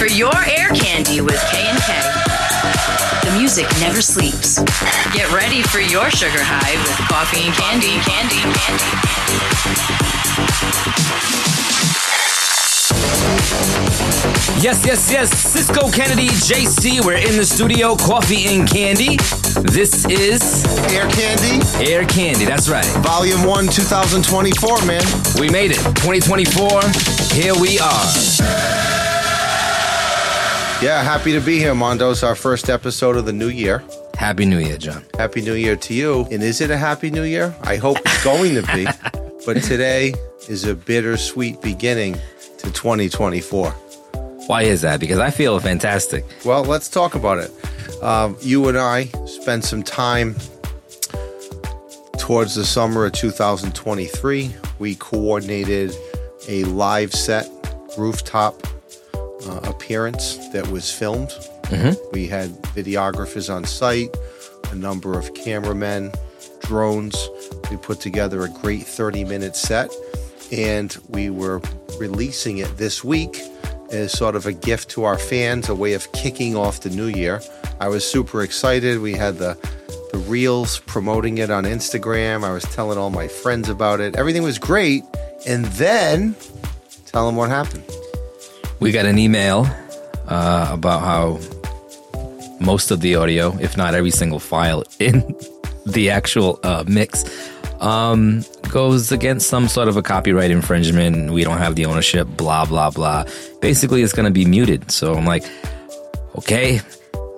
for your ear candy with K&K. The music never sleeps. Get ready for your sugar high with coffee and candy, candy, candy. Yes, yes, yes. Cisco Kennedy, JC, we're in the studio, coffee and candy. This is Ear Candy. Ear Candy, that's right. Volume 1, 2024, man. We made it. 2024, here we are. Yeah, happy to be here, Mondo. It's our first episode of the new year. Happy New Year, John. Happy New Year to you. And is it a Happy New Year? I hope it's going to be. but today is a bittersweet beginning to 2024. Why is that? Because I feel fantastic. Well, let's talk about it. Um, you and I spent some time towards the summer of 2023. We coordinated a live set rooftop uh, appearance that was filmed. Mm-hmm. We had videographers on site, a number of cameramen, drones. We put together a great 30 minute set, and we were releasing it this week as sort of a gift to our fans, a way of kicking off the new year. I was super excited. We had the the reels promoting it on Instagram. I was telling all my friends about it. Everything was great. And then tell them what happened. We got an email uh, about how most of the audio, if not every single file in the actual uh, mix, um, goes against some sort of a copyright infringement. We don't have the ownership, blah, blah, blah. Basically, it's going to be muted. So I'm like, okay,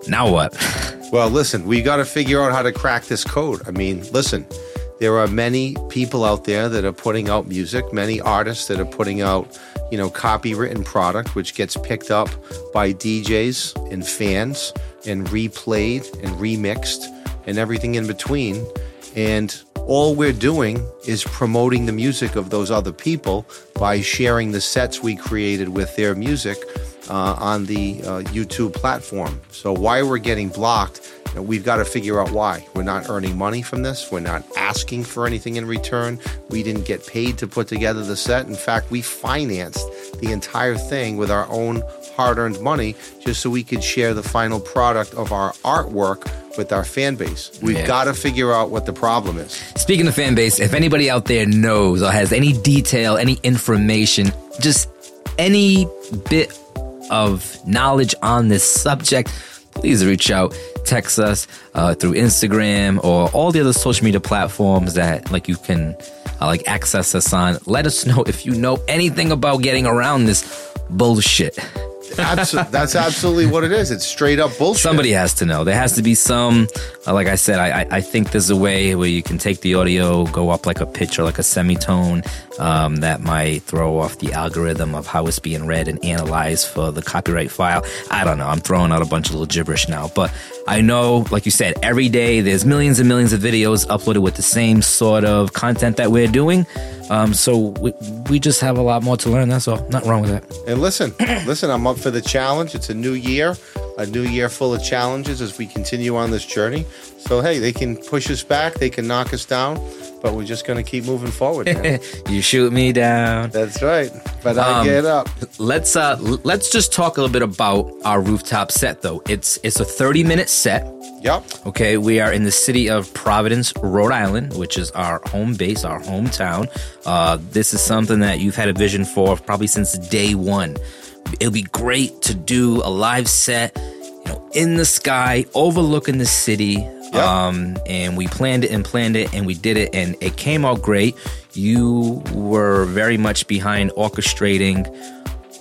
now what? Well, listen, we got to figure out how to crack this code. I mean, listen, there are many people out there that are putting out music, many artists that are putting out, you know, copywritten product, which gets picked up by DJs and fans and replayed and remixed and everything in between. And all we're doing is promoting the music of those other people by sharing the sets we created with their music uh, on the uh, YouTube platform. So why we're getting blocked, know, we've got to figure out why. We're not earning money from this. We're not asking for anything in return. We didn't get paid to put together the set. In fact, we financed the entire thing with our own hard-earned money just so we could share the final product of our artwork with our fan base. We've Yeah. got to figure out what the problem is. Speaking of fan base, if anybody out there knows or has any detail, any information, just any bit of knowledge on this subject, please reach out, text us uh, through Instagram or all the other social media platforms that like you can uh, like access us on. Let us know if you know anything about getting around this bullshit. Abso- that's absolutely what it is. It's straight up bullshit. Somebody has to know. There has to be some, uh, like I said, I, I, I think there's a way where you can take the audio, go up like a pitch or like a semitone um, that might throw off the algorithm of how it's being read and analyzed for the copyright file. I don't know. I'm throwing out a bunch of little gibberish now, but I know, like you said, every day there's millions and millions of videos uploaded with the same sort of content that we're doing. Um, so we, we just have a lot more to learn. That's all. Not wrong with that. And listen, listen, I'm up for the challenge. It's a new year, a new year full of challenges as we continue on this journey. So, hey, they can push us back, they can knock us down, but we're just going to keep moving forward. you shoot me down. That's right. But I Um, get up. Let's uh let's just talk a little bit about our rooftop set though. It's it's a 30 minute set. Yep. Okay, we are in the city of Providence, Rhode Island, which is our home base, our hometown. Uh, this is something that you've had a vision for probably since day one. It'll be great to do a live set, you know, in the sky, overlooking the city. Um, and we planned it and planned it and we did it and it came out great. You were very much behind orchestrating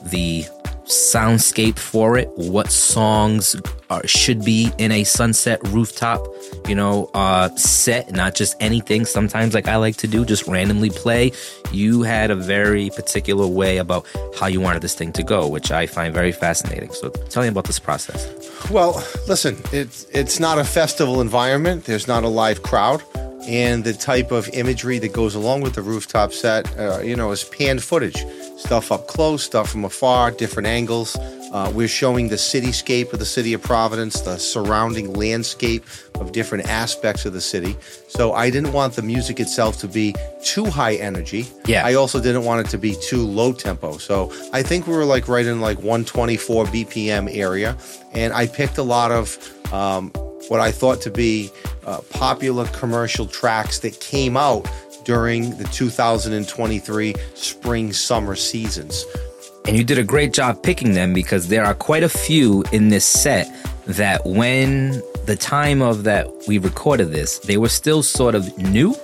the soundscape for it, what songs are, should be in a sunset rooftop, you know, uh, set, not just anything. Sometimes, like I like to do, just randomly play. You had a very particular way about how you wanted this thing to go, which I find very fascinating. So, tell me about this process. Well, listen, it's it's not a festival environment. There's not a live crowd, and the type of imagery that goes along with the rooftop set, uh, you know, is panned footage, stuff up close, stuff from afar, different angles. Uh, we're showing the cityscape of the city of Providence, the surrounding landscape of different aspects of the city. So I didn't want the music itself to be too high energy. Yeah. I also didn't want it to be too low tempo. So I think we were like right in like 124 BPM area. And I picked a lot of um, what I thought to be uh, popular commercial tracks that came out during the 2023 spring summer seasons. And you did a great job picking them because there are quite a few in this set that when the time of that we recorded this, they were still sort of new.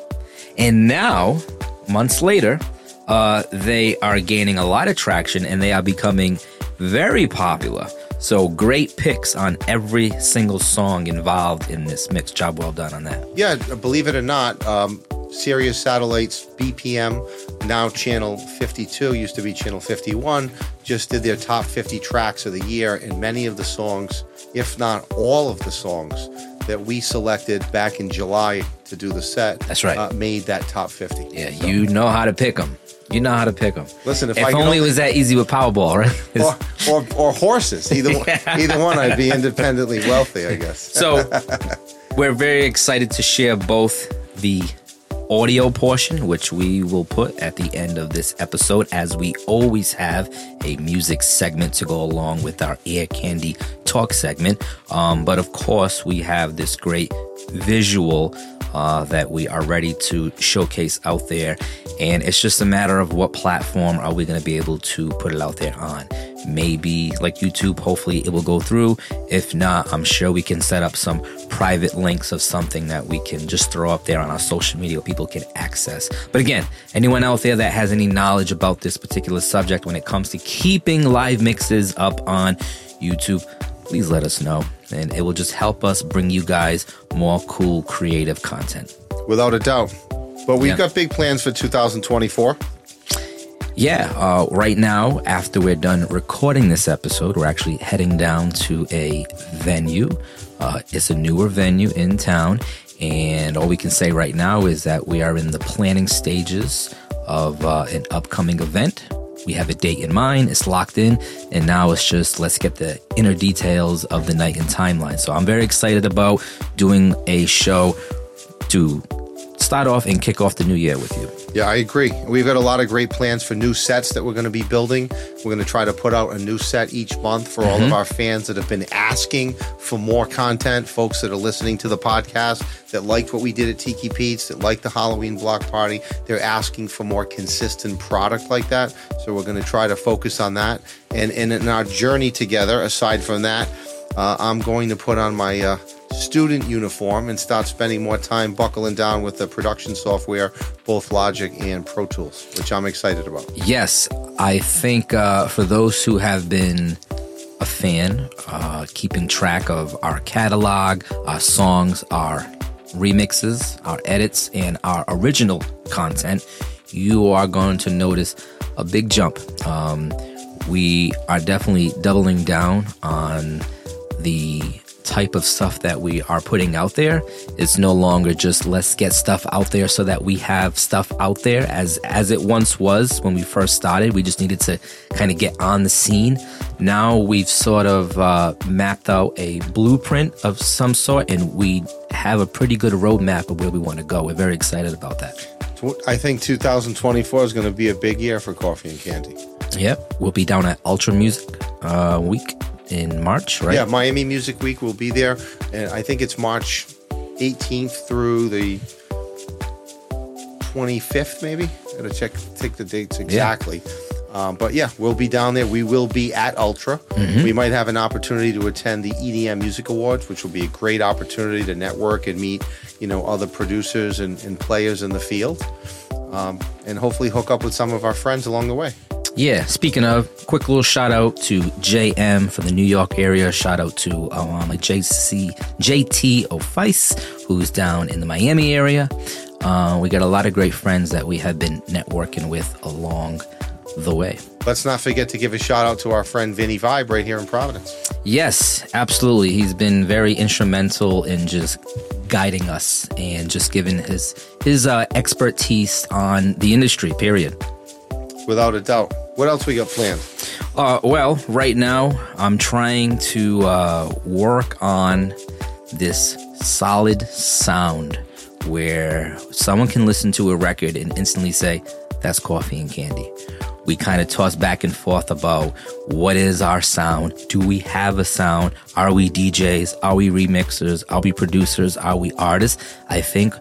And now, months later, uh, they are gaining a lot of traction and they are becoming very popular. So great picks on every single song involved in this mix. Job well done on that. Yeah, believe it or not, um, Sirius Satellites BPM, now channel 52, used to be channel 51, just did their top 50 tracks of the year. And many of the songs, if not all of the songs that we selected back in July to do the set, That's right. uh, made that top 50. Yeah, So- you know how to pick them. You know how to pick them. Listen, if if only it was that easy with Powerball, right? or, or, or horses. Either, one either one, I'd be independently wealthy, I guess. So we're very excited to share both the audio portion, which we will put at the end of this episode, as we always have a music segment to go along with our Ear Candy talk segment. Um, but of course, we have this great visual uh, that we are ready to showcase out there. And it's just a matter of what platform are we going to be able to put it out there on. Maybe like YouTube, hopefully it will go through. If not, I'm sure we can set up some private links of something that we can just throw up there on our social media people can access. But again, anyone out there that has any knowledge about this particular subject when it comes to keeping live mixes up on YouTube, please let us know. And it will just help us bring you guys more cool, creative content. Without a doubt. But we've Yeah. got big plans for 2024. Yeah, uh, right now, after we're done recording this episode, we're actually heading down to a venue. Uh, it's a newer venue in town. And all we can say right now is that we are in the planning stages of uh, an upcoming event. We have a date in mind, it's locked in, and now it's just let's get the inner details of the night and timeline. So I'm very excited about doing a show to start off and kick off the new year with you. Yeah, I agree. We've got a lot of great plans for new sets that we're going to be building. We're going to try to put out a new set each month for all of our fans that have been asking for more content, folks that are listening to the podcast that liked what we did at Tiki Pete's, that liked the Halloween block party. They're asking for more consistent product like that. So we're going to try to focus on that. And, and in our journey together, aside from that, uh, I'm going to put on my uh, student uniform and start spending more time buckling down with the production software, both Logic and Pro Tools, which I'm excited about. Yes, I think uh, for those who have been a fan, uh, keeping track of our catalog, our songs, our remixes, our edits, and our original content, you are going to notice a big jump. Um, we are definitely doubling down on the type of stuff that we are putting out there. It's no longer just let's get stuff out there so that we have stuff out there. As as it once was when we first started we just needed to kind of get on the scene. Now we've sort of uh, mapped out a blueprint of some sort and we have a pretty good roadmap of where we want to go. We're very excited about that. I think 2024 is going to be a big year for Coffee and Candy. yep we'll be down at ultra music uh, week in march right Yeah, Miami Music Week will be there, and I think it's March 18th through the 25th, maybe. Gotta check, take the dates exactly. Um, but yeah, we'll be down there. We will be at Ultra. We might have an opportunity to attend the EDM Music Awards, which will be a great opportunity to network and meet, you know, other producers and, and players in the field, um, and hopefully hook up with some of our friends along the way. Yeah, speaking of, quick little shout out to JM from the New York area. Shout out to um, JC, JT O'Fice, who's down in the Miami area. Uh, we got a lot of great friends that we have been networking with along the way. Let's not forget to give a shout out to our friend Vinny Vibe right here in Providence. Yes, absolutely. He's been very instrumental in just guiding us and just giving his his uh, expertise on the industry. Period. Without a doubt. What else we got planned? Uh, well, right now I'm trying to uh, work on this solid sound where someone can listen to a record and instantly say, "That's coffee and candy." We kind of toss back and forth about what is our sound? Do we have a sound? Are we DJs? Are we remixers? Are we producers? Are we artists? I think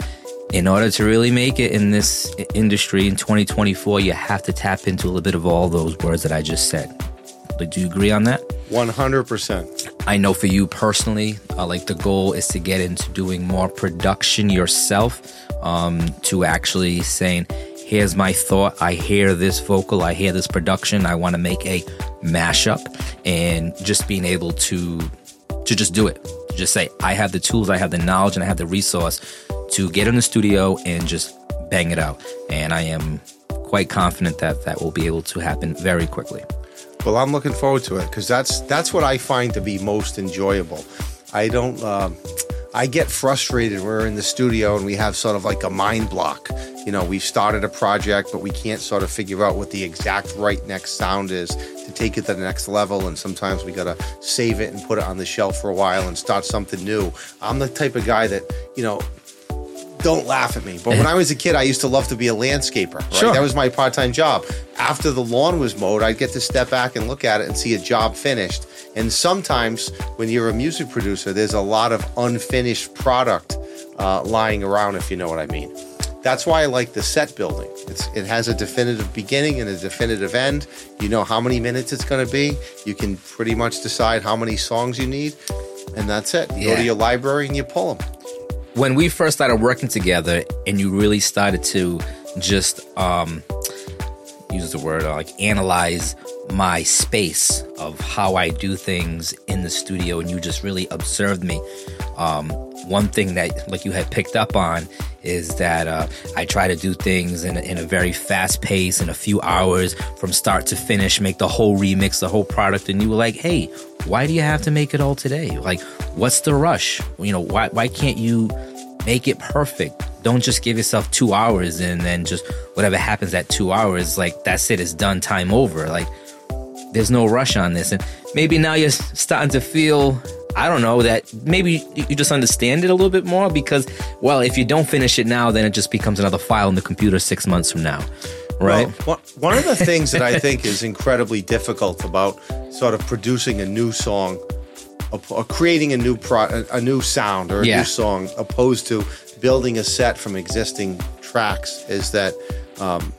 in order to really make it in this industry in 2024, you have to tap into a little bit of all those words that I just said. But do you agree on that? 100%. I know for you personally, uh, like the goal is to get into doing more production yourself, um, to actually saying, here's my thought. I hear this vocal, I hear this production. I want to make a mashup and just being able to to just do it. Just say, I have the tools, I have the knowledge, and I have the resource to get in the studio and just bang it out. And I am quite confident that that will be able to happen very quickly. Well, I'm looking forward to it because that's that's what I find to be most enjoyable. I don't. Uh, I get frustrated. We're in the studio and we have sort of like a mind block. You know, we've started a project, but we can't sort of figure out what the exact right next sound is to take it to the next level. And sometimes we got to save it and put it on the shelf for a while and start something new. I'm the type of guy that, you know, don't laugh at me. But when I was a kid, I used to love to be a landscaper. Right? Sure. That was my part time job. After the lawn was mowed, I'd get to step back and look at it and see a job finished. And sometimes when you're a music producer, there's a lot of unfinished product uh, lying around, if you know what I mean. That's why I like the set building. It's, it has a definitive beginning and a definitive end. You know how many minutes it's going to be. You can pretty much decide how many songs you need, and that's it. You go to your library and you pull them. when we first started working together and you really started to just um use the word like analyze my space of how I do things in the studio and you just really observed me um one thing that like you had picked up on is that uh, I try to do things in a, in a very fast pace in a few hours from start to finish, make the whole remix, the whole product. And you were like, hey, why do you have to make it all today? Like, what's the rush? You know, why, why can't you make it perfect? Don't just give yourself two hours and then just whatever happens at two hours, like that's it, it's done, time over. Like, there's no rush on this. And maybe now you're starting to feel, I don't know, that maybe you just understand it a little bit more because, well, if you don't finish it now, then it just becomes another file in the computer six months from now. Right? Well, one of the things that I think is incredibly difficult about sort of producing a new song, or creating a new pro, a new sound or a Yeah. new song, opposed to building a set from existing tracks, is that um,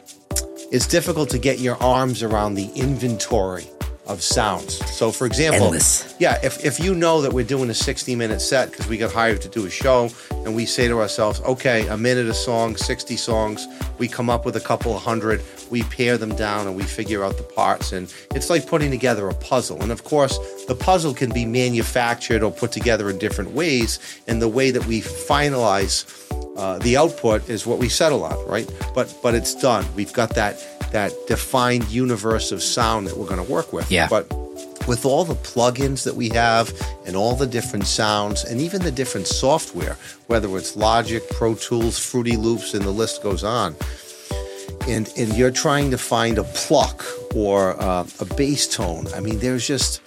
it's difficult to get your arms around the inventory of sounds. So, for example, Endless. yeah, if, if you know that we're doing a 60 minute set because we got hired to do a show and we say to ourselves, okay, a minute a song, 60 songs, we come up with a couple of hundred, we pare them down and we figure out the parts. And it's like putting together a puzzle. And of course, the puzzle can be manufactured or put together in different ways. And the way that we finalize uh, the output is what we settle on, right? But but it's done. We've got that that defined universe of sound that we're going to work with. Yeah. But with all the plugins that we have and all the different sounds and even the different software, whether it's Logic, Pro Tools, Fruity Loops, and the list goes on, and and you're trying to find a pluck or uh, a bass tone. I mean, there's just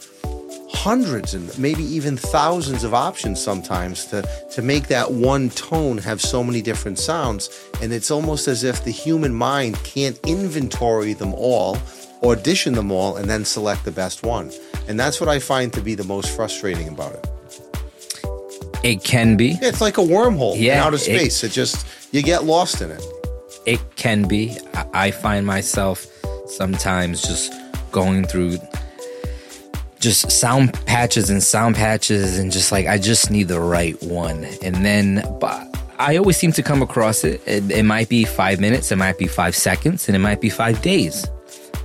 hundreds and maybe even thousands of options sometimes to to make that one tone have so many different sounds and it's almost as if the human mind can't inventory them all audition them all and then select the best one and that's what i find to be the most frustrating about it It can be. It's like a wormhole in Yeah, outer it- space it just you get lost in it It can be. I- find myself sometimes just going through just sound patches and sound patches and just like I just need the right one. And then but I always seem to come across it. It, it might be five minutes, it might be five seconds, and it might be five days.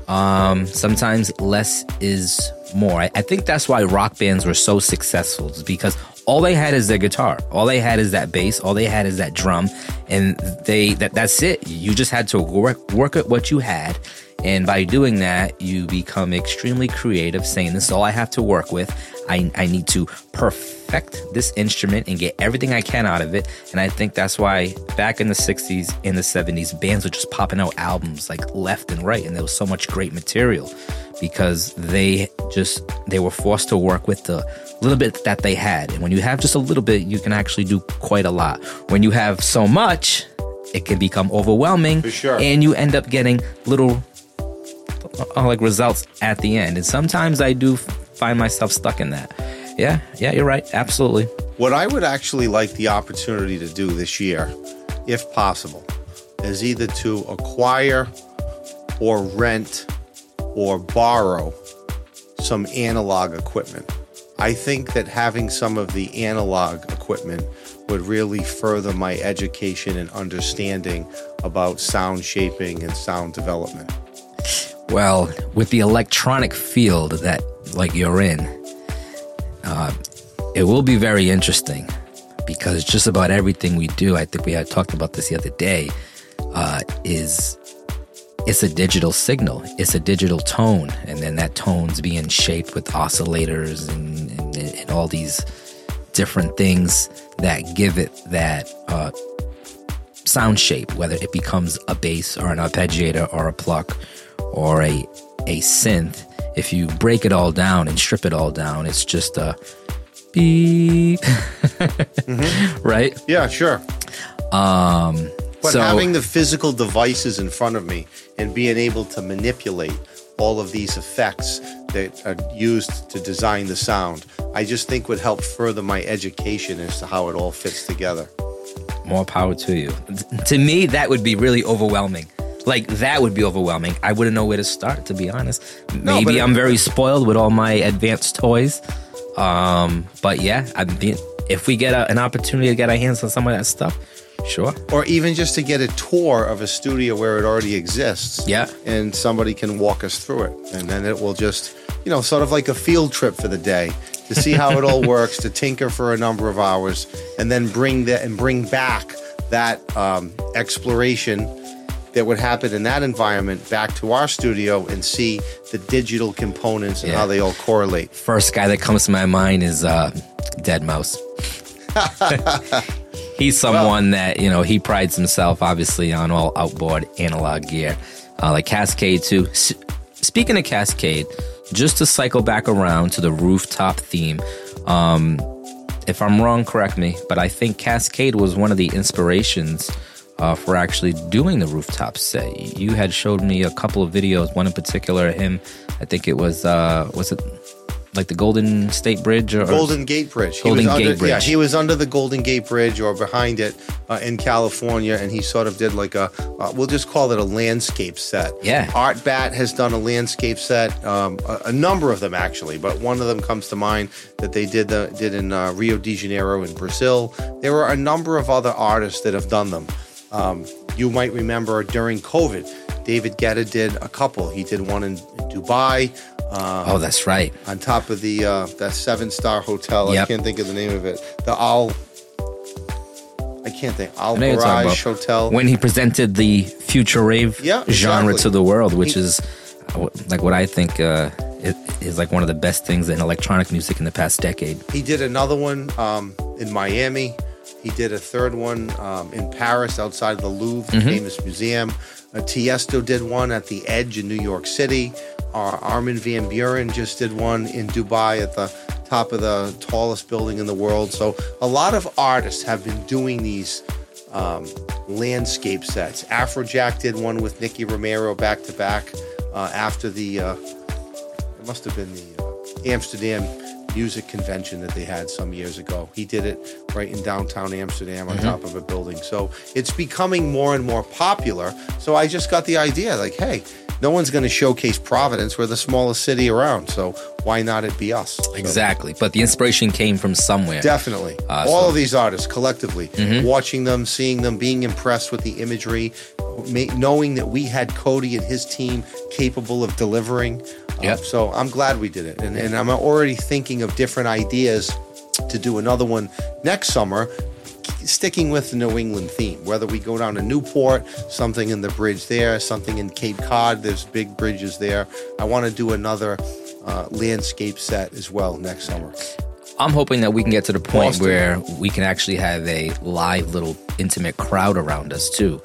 Um, sometimes less is more. I, I think that's why rock bands were so successful, because all they had is their guitar, all they had is that bass, all they had is that drum, and they that that's it. You just had to work work at what you had, And by doing that, you become extremely creative, saying, This is all I have to work with. I, I need to perfect this instrument and get everything I can out of it. And I think that's why back in the 60s, in the 70s, bands were just popping out albums like left and right. And there was so much great material because they just they were forced to work with the little bit that they had. And when you have just a little bit, you can actually do quite a lot. When you have so much, it can become overwhelming. For sure. And you end up getting little uh, like results at the end. And sometimes I do find myself stuck in that. Yeah, yeah, you're right. Absolutely. What I would actually like the opportunity to do this year, if possible, is either to acquire or rent or borrow some analog equipment. I think that having some of the analog equipment would really further my education and understanding about sound shaping and sound development. Well, with the electronic field that like you're in, uh, it will be very interesting because just about everything we do, I think we had talked about this the other day, uh, is it's a digital signal. It's a digital tone, and then that tone's being shaped with oscillators and, and, and all these different things that give it that uh, sound shape, whether it becomes a bass or an arpeggiator or a pluck or a a synth. If you break it all down and strip it all down, it's just a beep, right? Yeah, sure. Um, But so having the physical devices in front of me and being able to manipulate all of these effects that are used to design the sound, I just think would help further my education as to how it all fits together. more power to you. To me, that would be really overwhelming. Like that would be overwhelming. I wouldn't know where to start, to be honest. Maybe it- I'm very spoiled with all my advanced toys. Um, but yeah, I mean, if we get a, an opportunity to get our hands on some of that stuff, sure. Or even just to get a tour of a studio where it already exists. Yeah. And somebody can walk us through it. And then it will just, you know, sort of like a field trip for the day to see how it all works, to tinker for a number of hours, and then bring that and bring back that um, exploration that would happen in that environment back to our studio and see the digital components and Yeah. how they all correlate. First guy that comes to my mind is uh, Deadmau5. He's someone that you know he prides himself obviously on all outboard analog gear, uh, like Kaskade too. S- speaking of Kaskade, just to cycle back around to the rooftop theme. Um, if I'm wrong, correct me, but I think Kaskade was one of the inspirations uh, for actually doing the rooftop set. You had showed me a couple of videos, one in particular, him. I think it was uh, was it like the Golden State Bridge or Golden Gate Bridge. Golden he was Gate under, Yeah, he was under the Golden Gate Bridge or behind it uh, in California, and he sort of did like a, uh, we'll just call it a landscape set. Yeah. ARTBAT has done a landscape set, um, a, a number of them actually, but one of them comes to mind that they did the did in uh, Rio de Janeiro in Brazil. There are a number of other artists that have done them. Um, you might remember during COVID, David Guetta did a couple. He did one in Dubai. Uh, Oh, that's right. on top of the uh, that seven star hotel. I can't think of the name of it. The Al. I can't think. Al I know you're talking Barrage Hotel. When he presented the future rave Yeah, genre exactly. to the world, which He- is uh, like what I think uh, is, is like one of the best things in electronic music in the past decade. he did another one um, in Miami. He did a third one um, in Paris outside of the Louvre, Mm-hmm. the famous museum. Uh, Tiesto did one at the Edge in New York City. Our Armin van Buuren just did one in Dubai at the top of the tallest building in the world. So a lot of artists have been doing these um, landscape sets. Afrojack did one with Nicky Romero back to back uh, after the. Uh, it must have been the uh, Amsterdam music convention that they had some years ago. He did it right in downtown Amsterdam on top of a building. So it's becoming more and more popular. So I just got the idea like, hey, no one's going to showcase Providence. We're the smallest city around. So why not it be us? So- Exactly. But the inspiration came from somewhere. Definitely. Uh, All so- of these artists collectively, Mm-hmm. watching them, seeing them, being impressed with the imagery, ma- knowing that we had Cody and his team capable of delivering. Yep. so I'm glad we did it. And, and I'm already thinking of different ideas to do another one next summer, sticking with the New England theme. Whether we go down to Newport, something in the bridge there, something in Cape Cod, there's big bridges there. I want to do another uh, landscape set as well next summer. I'm hoping that we can get to the point Boston. where we can actually have a live little intimate crowd around us too.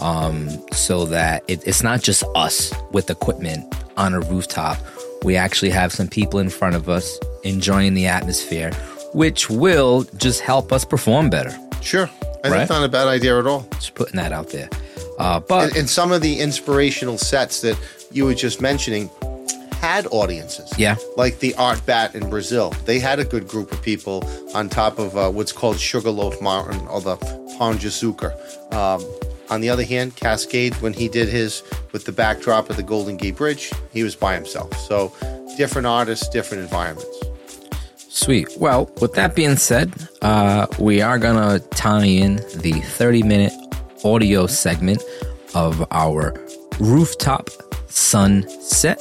Um, so that it, it's not just us with equipment on a rooftop. We actually have some people in front of us enjoying the atmosphere, which will just help us perform better. Sure. I think Right. it's not a bad idea at all. Just putting that out there. Uh, but And, and some of the inspirational sets that you were just mentioning had audiences. Yeah. Like the ARTBAT in Brazil. They had a good group of people on top of uh, what's called Sugarloaf Mountain or the Pão de Açúcar. Um, on the other hand, Kaskade, when he did his with the backdrop of the Golden Gate Bridge, he was by himself. So different artists, different environments. Sweet. Well, with that being said, uh, we are going to tie in the 30 minute audio segment of our rooftop sunset.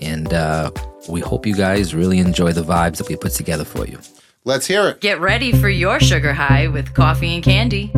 And uh, we hope you guys really enjoy the vibes that we put together for you. Let's hear it. Get ready for your sugar high with coffee and candy.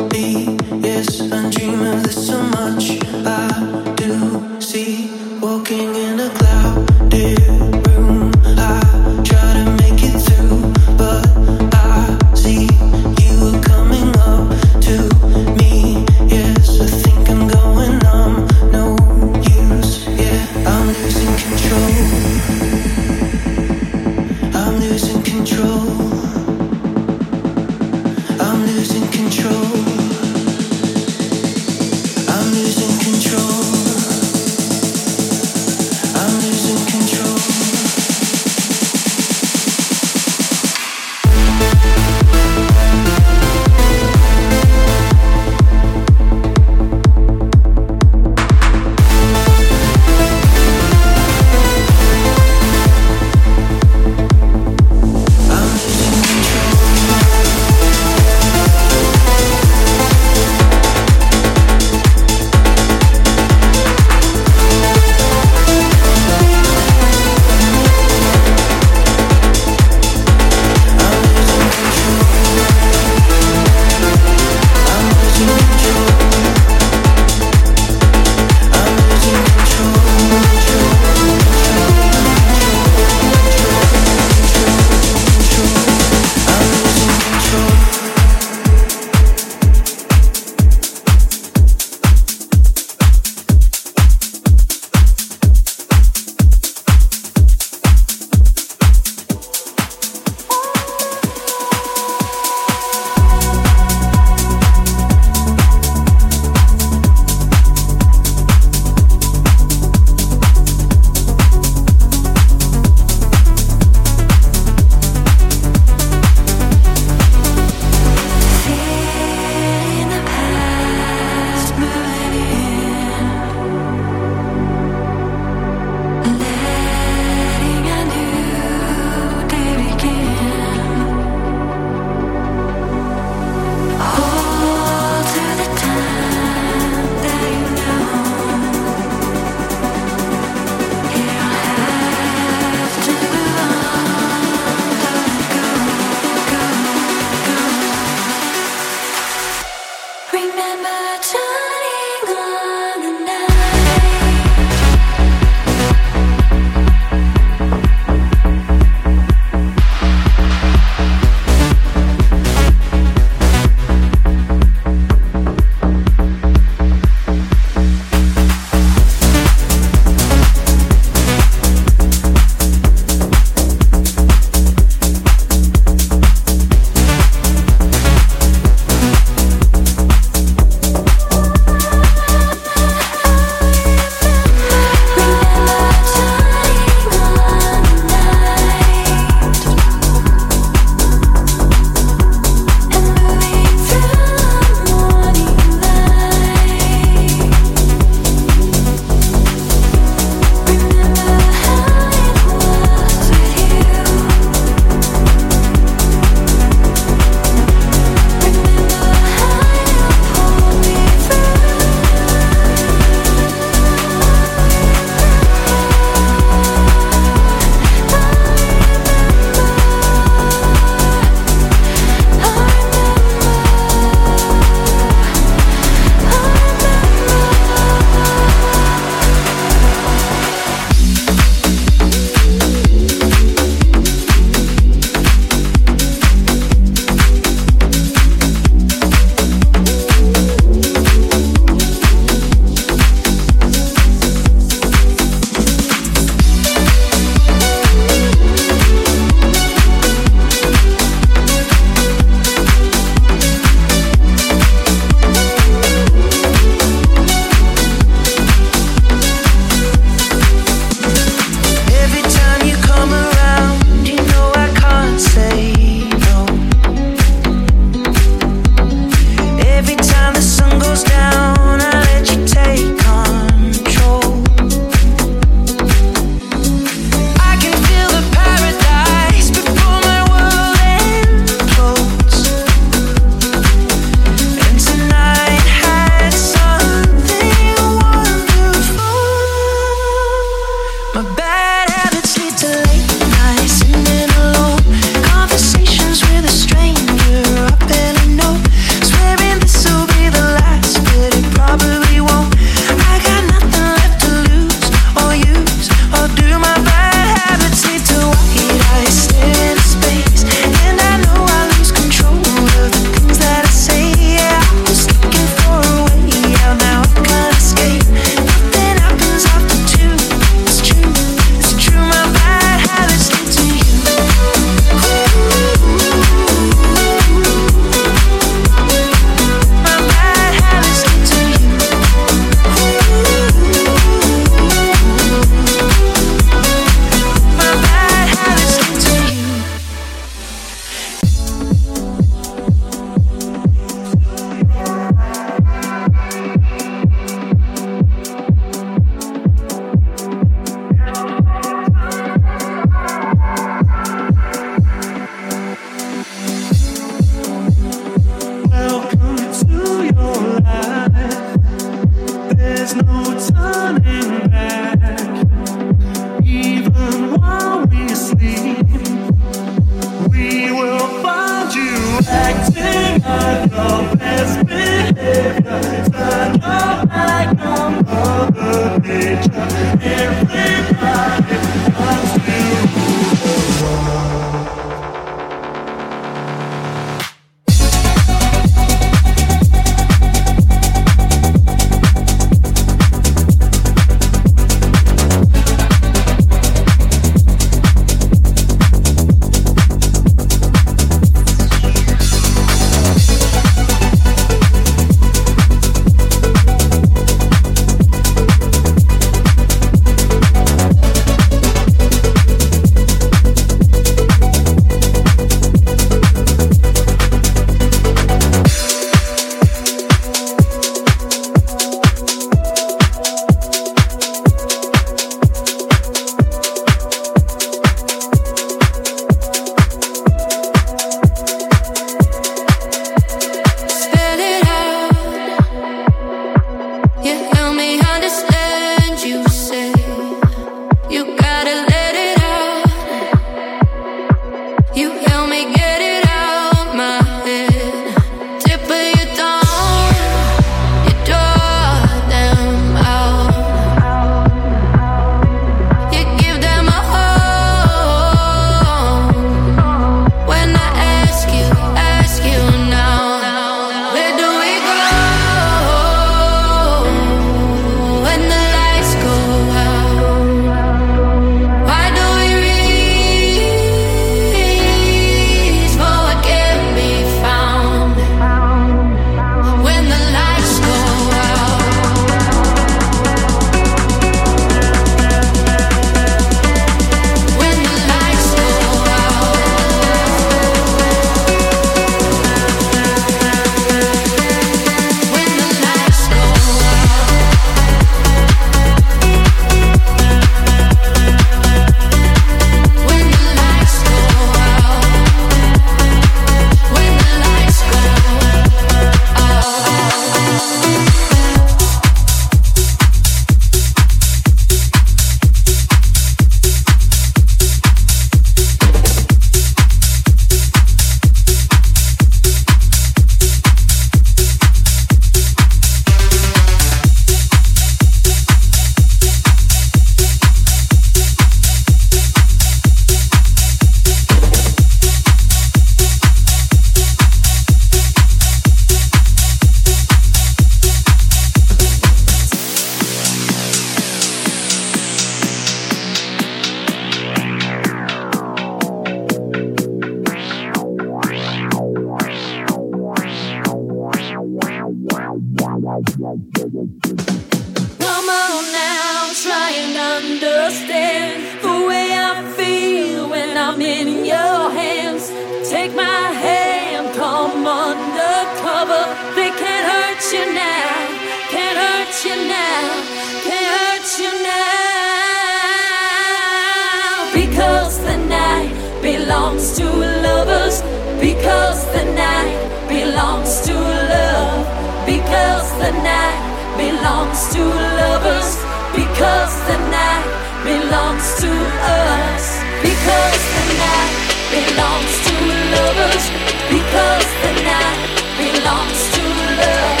to lovers because the night belongs to love. Because the night belongs to lovers because the night belongs to us. Because the night belongs to lovers because the night belongs to love.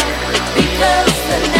Because the night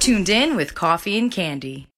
Tuned in with Coffee and Candy.